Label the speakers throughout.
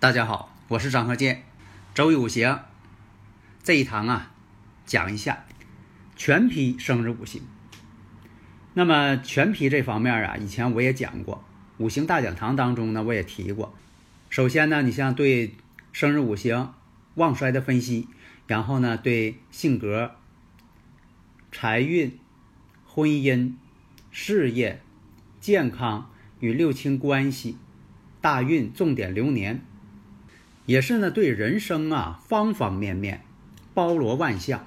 Speaker 1: 大家好，我是张鹤剑。周易五行这一堂啊，讲一下全批生日五行。那么全批这方面啊，以前我也讲过，五行大讲堂当中呢，我也提过。首先呢，你像对生日五行旺衰的分析，然后呢，对性格、财运、婚姻、事业、健康与六亲关系、大运、重点流年。也是呢，对人生啊方方面面，包罗万象。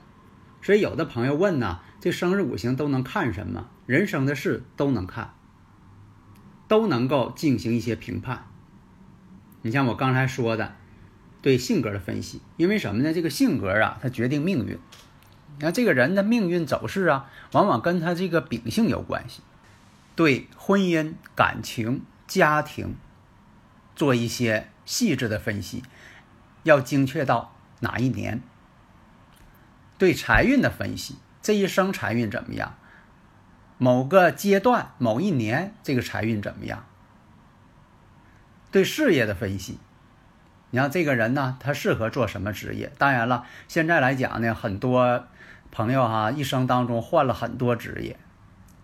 Speaker 1: 所以有的朋友问呢，这生日五行都能看什么？人生的事都能看，都能够进行一些评判。你像我刚才说的，对性格的分析，因为什么呢？这个性格啊，它决定命运。你看这个人的命运走势啊，往往跟他这个秉性有关系。对婚姻、感情、家庭做一些。细致的分析，要精确到哪一年？对财运的分析，这一生财运怎么样？某个阶段、某一年，这个财运怎么样？对事业的分析，你像这个人呢，他适合做什么职业？当然了，现在来讲呢，很多朋友哈，一生当中换了很多职业，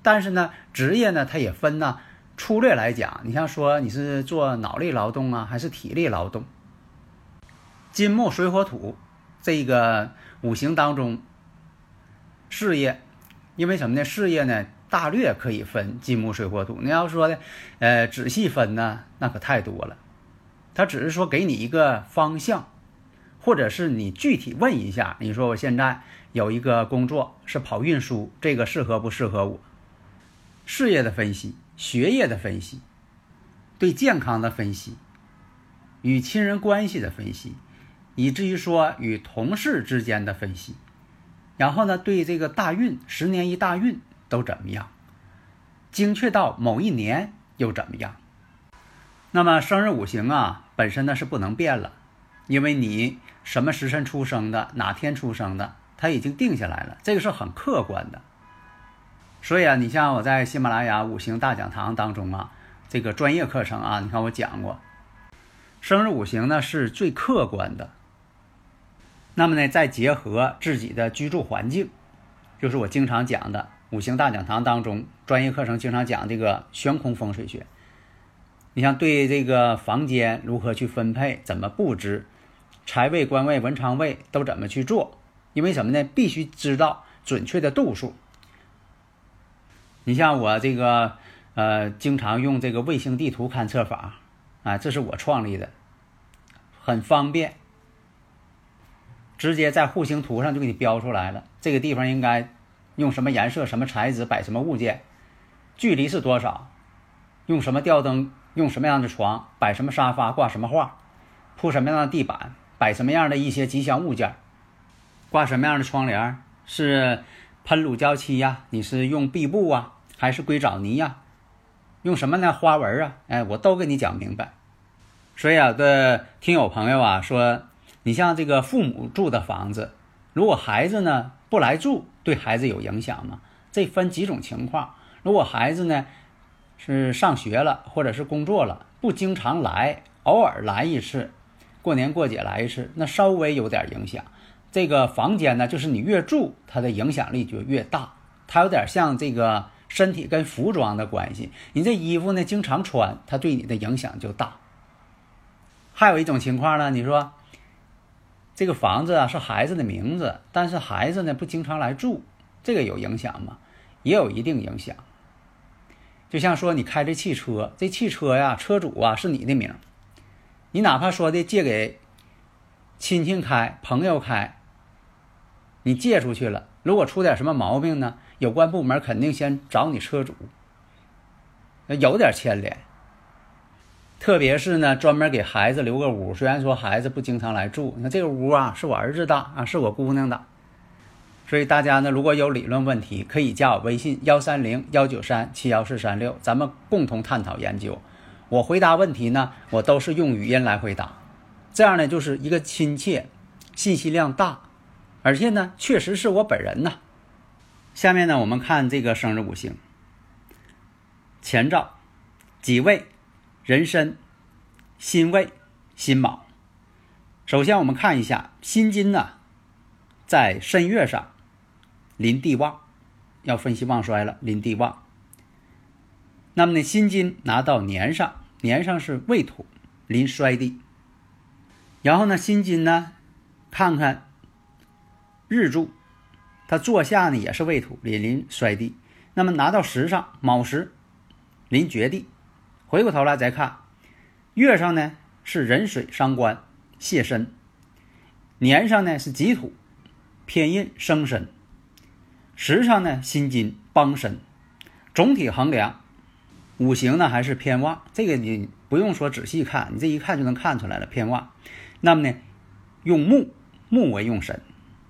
Speaker 1: 但是呢，职业呢，它也分呢。粗略来讲，你像说你是做脑力劳动啊，还是体力劳动？金木水火土这个五行当中，事业，因为什么呢？事业呢，大略可以分金木水火土。你要说的，呃，仔细分呢，那可太多了。他只是说给你一个方向，或者是你具体问一下，你说我现在有一个工作是跑运输，这个适合不适合我？事业的分析。学业的分析，对健康的分析，与亲人关系的分析，以至于说与同事之间的分析，然后呢，对这个大运十年一大运都怎么样，精确到某一年又怎么样？那么生日五行啊，本身呢是不能变了，因为你什么时辰出生的，哪天出生的，它已经定下来了，这个是很客观的。所以啊，你像我在喜马拉雅五行大讲堂当中啊，这个专业课程啊，你看我讲过，生日五行呢是最客观的。那么呢，再结合自己的居住环境，就是我经常讲的五行大讲堂当中专业课程经常讲这个悬空风水学。你像对这个房间如何去分配，怎么布置，财位、官位、文昌位都怎么去做？因为什么呢？必须知道准确的度数。你像我这个，呃，经常用这个卫星地图勘测法，啊，这是我创立的，很方便，直接在户型图上就给你标出来了。这个地方应该用什么颜色、什么材质摆什么物件，距离是多少，用什么吊灯，用什么样的床，摆什么沙发，挂什么画，铺什么样的地板，摆什么样的一些吉祥物件，挂什么样的窗帘，是喷乳胶漆呀，你是用壁布啊？还是硅藻泥呀？用什么呢？花纹啊？哎，我都给你讲明白。所以啊，的听友朋友啊，说你像这个父母住的房子，如果孩子呢不来住，对孩子有影响吗？这分几种情况。如果孩子呢是上学了，或者是工作了，不经常来，偶尔来一次，过年过节来一次，那稍微有点影响。这个房间呢，就是你越住，它的影响力就越大。它有点像这个。身体跟服装的关系，你这衣服呢经常穿，它对你的影响就大。还有一种情况呢，你说这个房子啊是孩子的名字，但是孩子呢不经常来住，这个有影响吗？也有一定影响。就像说你开这汽车，这汽车呀车主啊是你的名，你哪怕说的借给亲戚开、朋友开，你借出去了，如果出点什么毛病呢，有关部门肯定先找你车主，有点牵连。特别是呢，专门给孩子留个屋，虽然说孩子不经常来住，那这个屋啊是我儿子的啊，是我姑娘的。所以大家呢，如果有理论问题，可以加我微信幺三零幺九三七幺四三六，咱们共同探讨研究。我回答问题呢，我都是用语音来回答，这样呢就是一个亲切，信息量大，而且呢确实是我本人呐。下面呢我们看这个生日五行，前兆，己未、壬申、辛未、辛卯。首先我们看一下辛金呢，在申月上。临地旺，要分析旺衰了。临地旺，那么呢，辛金拿到年上，年上是未土，临衰地。然后呢，辛金呢，看看日柱，它坐下呢也是未土，临临衰地。那么拿到时上，卯时，临绝地。回过头来再看月上呢是壬水伤官，泄身。年上呢是己土，偏印生身。时上呢，辛金帮身，总体衡量，五行呢还是偏旺。这个你不用说仔细看，你这一看就能看出来了，偏旺。那么呢，用木，木为用神，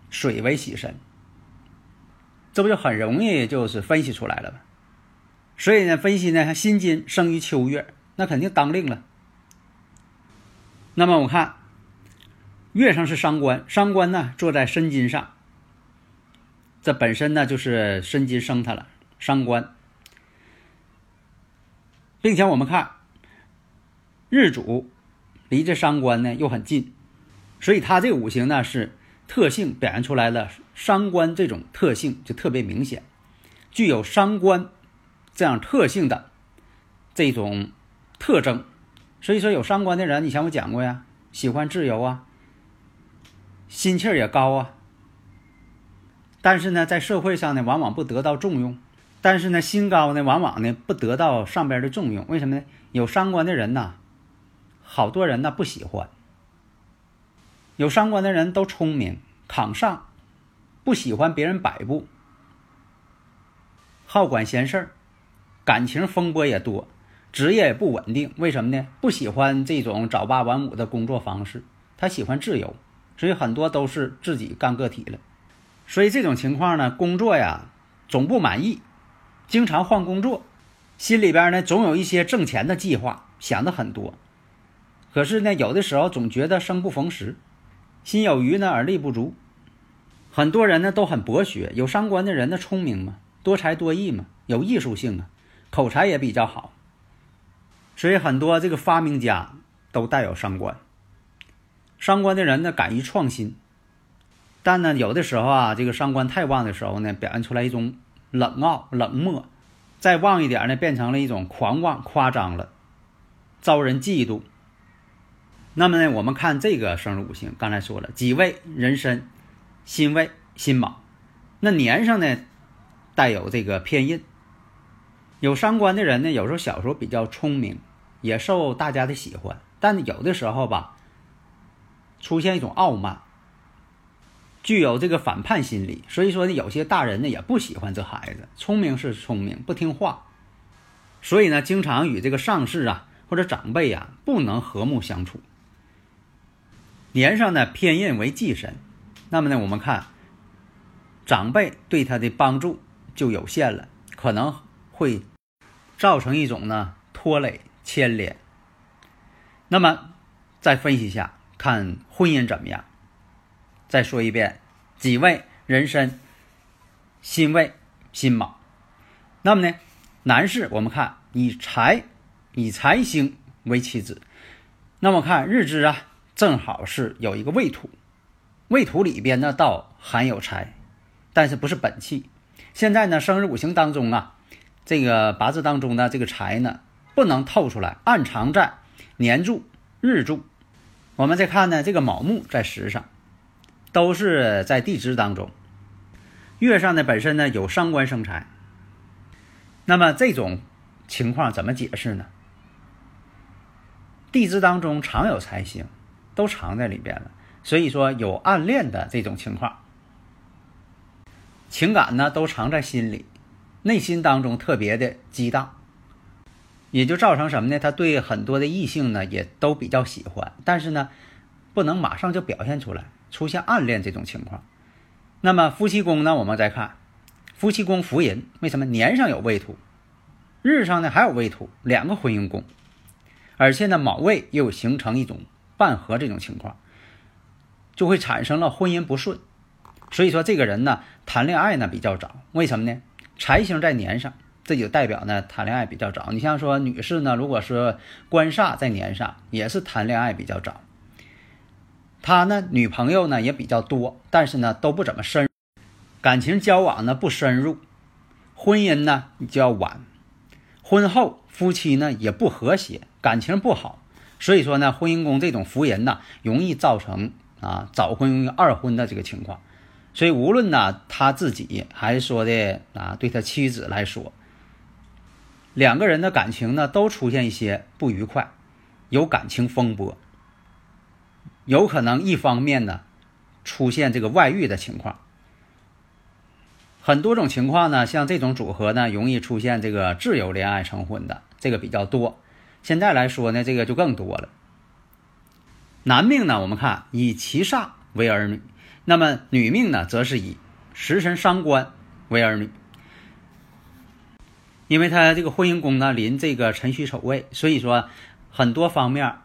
Speaker 1: 水为喜神，这不就很容易就是分析出来了吗？所以呢，分析呢，辛金生于秋月，那肯定当令了。那么我看月上是伤官，伤官呢坐在申金上。这本身呢就是申金生他了，伤官，并且我们看日主离这伤官呢又很近，所以他这五行呢是特性表现出来了，伤官这种特性就特别明显，具有伤官这样特性的这种特征，所以说有伤官的人，以前我讲过呀，喜欢自由啊，心气儿也高啊。但是呢，在社会上呢，往往不得到重用；但是呢，心高呢，往往呢不得到上边的重用。为什么呢？有伤官的人呐，好多人呢不喜欢。有伤官的人都聪明、扛上，不喜欢别人摆布，好管闲事儿，感情风波也多，职业也不稳定。为什么呢？不喜欢这种早八晚五的工作方式，他喜欢自由，所以很多都是自己干个体了。所以这种情况呢，工作呀总不满意，经常换工作，心里边呢总有一些挣钱的计划，想的很多。可是呢，有的时候总觉得生不逢时，心有余呢而力不足。很多人呢都很博学，有伤官的人呢聪明嘛，多才多艺嘛，有艺术性啊，口才也比较好。所以很多这个发明家都带有伤官。伤官的人呢敢于创新。但呢，有的时候啊，这个伤官太旺的时候呢，表现出来一种冷傲、冷漠；再旺一点呢，变成了一种狂妄、夸张了，招人嫉妒。那么呢，我们看这个生日五行，刚才说了，己未、壬申、辛未、辛卯，那年上呢带有这个偏印。有伤官的人呢，有时候小时候比较聪明，也受大家的喜欢，但有的时候吧，出现一种傲慢。具有这个反叛心理，所以说呢，有些大人呢也不喜欢这孩子。聪明是聪明，不听话，所以呢，经常与这个上司啊或者长辈啊不能和睦相处。年上呢偏印为忌神，那么呢，我们看长辈对他的帮助就有限了，可能会造成一种呢拖累牵连。那么再分析一下，看婚姻怎么样。再说一遍，己未、壬申、辛未、辛卯。那么呢，男士我们看以财以财星为妻子。那么看日支啊，正好是有一个未土，未土里边呢倒含有财，但是不是本气。现在呢，生日五行当中啊，这个八字当中的这个财呢不能透出来，暗藏在年柱、日柱。我们再看呢，这个卯木在时上。都是在地支当中，月上呢本身呢有伤官生财，那么这种情况怎么解释呢？地支当中常有财星，都藏在里边了，所以说有暗恋的这种情况。情感呢都藏在心里，内心当中特别的激荡，也就造成什么呢？他对很多的异性呢也都比较喜欢，但是呢，不能马上就表现出来，出现暗恋这种情况。那么夫妻宫呢，我们再看，夫妻宫福银，为什么年上有未土，日上呢还有未土，两个婚姻宫，而且呢卯未又形成一种半合这种情况，就会产生了婚姻不顺。所以说这个人呢，谈恋爱呢比较早，为什么呢？财星在年上，这就代表呢谈恋爱比较早。你像说女士呢，如果说官煞在年上，也是谈恋爱比较早。他呢女朋友呢也比较多，但是呢都不怎么深，感情交往呢不深入，婚姻呢就要晚，婚后夫妻呢也不和谐，感情不好。所以说呢，婚姻宫这种福人呢，容易造成啊早婚二婚的这个情况。所以，无论呢他自己还是说的啊，对他妻子来说，两个人的感情呢都出现一些不愉快，有感情风波，有可能一方面呢出现这个外遇的情况。很多种情况呢，像这种组合呢，容易出现这个自由恋爱成婚的，这个比较多。现在来说呢，这个就更多了。男命呢，我们看以七煞为儿女。那么女命呢，则是以食神伤官为儿女，因为他这个婚姻宫呢临这个辰戌丑未，所以说很多方面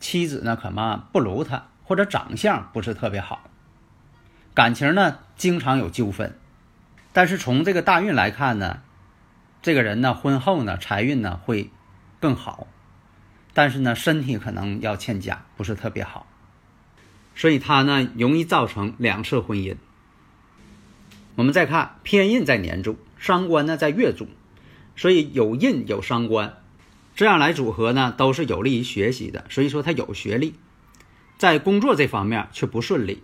Speaker 1: 妻子呢可能不如他，或者长相不是特别好，感情呢经常有纠纷。但是从这个大运来看呢，这个人呢婚后呢财运呢会更好，但是呢身体可能要欠佳，不是特别好。所以他呢容易造成两次婚姻。我们再看偏印在年柱，伤官呢在月柱，所以有印有伤官，这样来组合呢都是有利于学习的。所以说他有学历，在工作这方面却不顺利。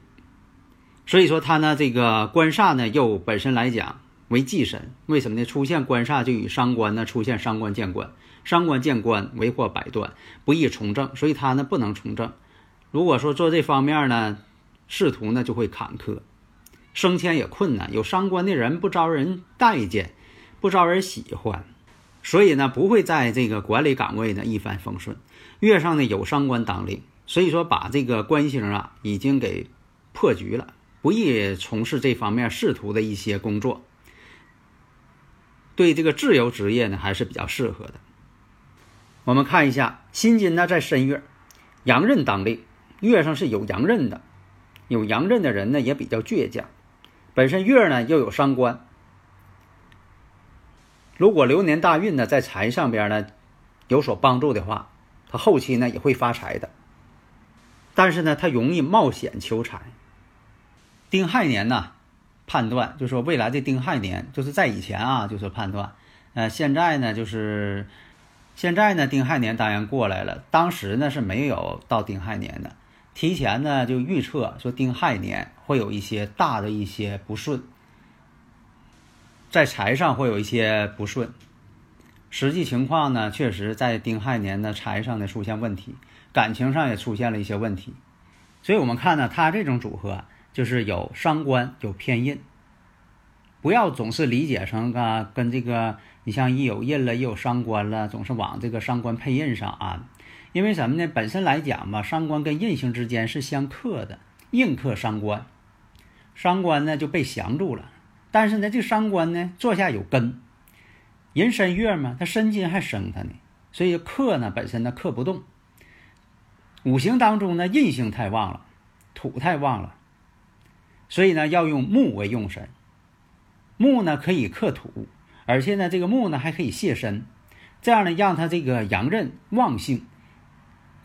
Speaker 1: 所以说他呢这个官煞呢又本身来讲为忌神，为什么呢？出现官煞就与伤官呢出现伤官见官，伤官见官为祸百端，不易从政，所以他呢不能从政。如果说做这方面呢，仕途呢就会坎坷，升迁也困难。有伤官的人不招人待见，不招人喜欢，所以呢不会在这个管理岗位呢一帆风顺。月上呢有伤官当令，所以说把这个官星啊已经给破局了，不易从事这方面仕途的一些工作。对这个自由职业呢还是比较适合的。我们看一下辛金呢在申月，阳刃当令。月上是有阳刃的，有阳刃的人呢也比较倔强。本身月呢又有伤官，如果流年大运呢在财上边呢有所帮助的话，他后期呢也会发财的。但是呢他容易冒险求财。丁亥年呢判断就说未来的丁亥年就是在以前啊就是判断，呃现在呢就是现在呢丁亥年当然过来了，当时呢是没有到丁亥年的。提前呢就预测说丁亥年会有一些大的一些不顺，在财上会有一些不顺，实际情况呢确实在丁亥年的财上呢出现问题，感情上也出现了一些问题，所以我们看呢他这种组合就是有伤官有偏印，不要总是理解成啊跟这个你像一有印了一有伤官了，总是往这个伤官配印上啊。因为什么呢？本身来讲吧，伤官跟印星之间是相克的，印克伤官，伤官呢就被降住了。但是呢，这伤官呢坐下有根，人申月嘛，他申金还生他呢，所以克呢本身呢克不动。五行当中呢，印星太旺了，土太旺了，所以呢要用木为用神。木呢可以克土，而且呢这个木呢还可以泄身，这样呢让他这个阳刃旺性。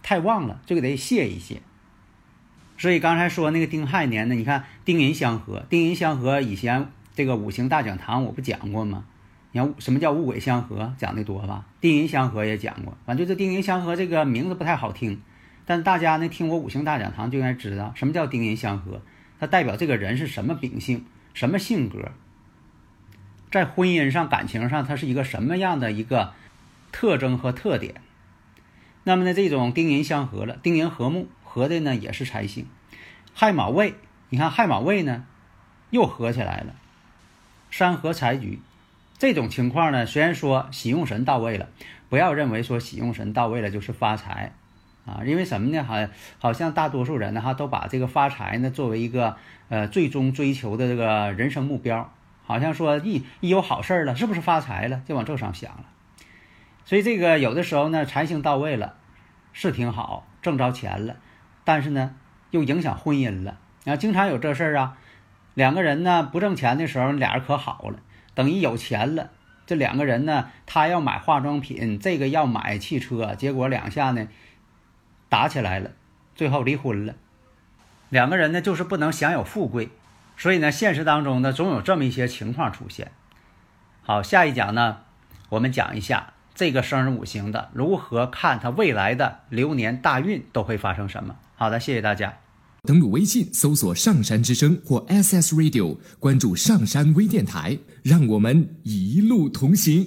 Speaker 1: 太旺了，这个得泄一泄。所以刚才说那个丁亥年呢，你看丁寅相合，丁寅相合以前这个五行大讲堂我不讲过吗？你看什么叫五鬼相合，讲的多吧？丁寅相合也讲过，反正就这丁寅相合这个名字不太好听，但大家呢听我五行大讲堂就应该知道什么叫丁寅相合，它代表这个人是什么秉性、什么性格，在婚姻上、感情上，它是一个什么样的一个特征和特点。那么呢，这种丁寅相合了，丁寅合木合的呢也是财星，亥卯未，你看亥卯未呢又合起来了，山河财局，这种情况呢，虽然说喜用神到位了，不要认为说喜用神到位了就是发财，啊，因为什么呢？好，好像大多数人呢哈都把这个发财呢作为一个呃最终追求的这个人生目标，好像说一一有好事儿了，是不是发财了，就往这上想了。所以这个有的时候呢，财星到位了，是挺好，挣着钱了，但是呢，又影响婚姻了。啊，经常有这事儿啊，两个人呢不挣钱的时候，俩人可好了，等于有钱了，这两个人呢，他要买化妆品，这个要买汽车，结果两下呢打起来了，最后离婚了。两个人呢就是不能享有富贵，所以呢，现实当中呢总有这么一些情况出现。好，下一讲呢，我们讲一下。这个生日五行的如何看他未来的流年大运都会发生什么？好的，谢谢大家。
Speaker 2: 登录微信搜索“上山之声”或 SS Radio，关注上山微电台，让我们一路同行。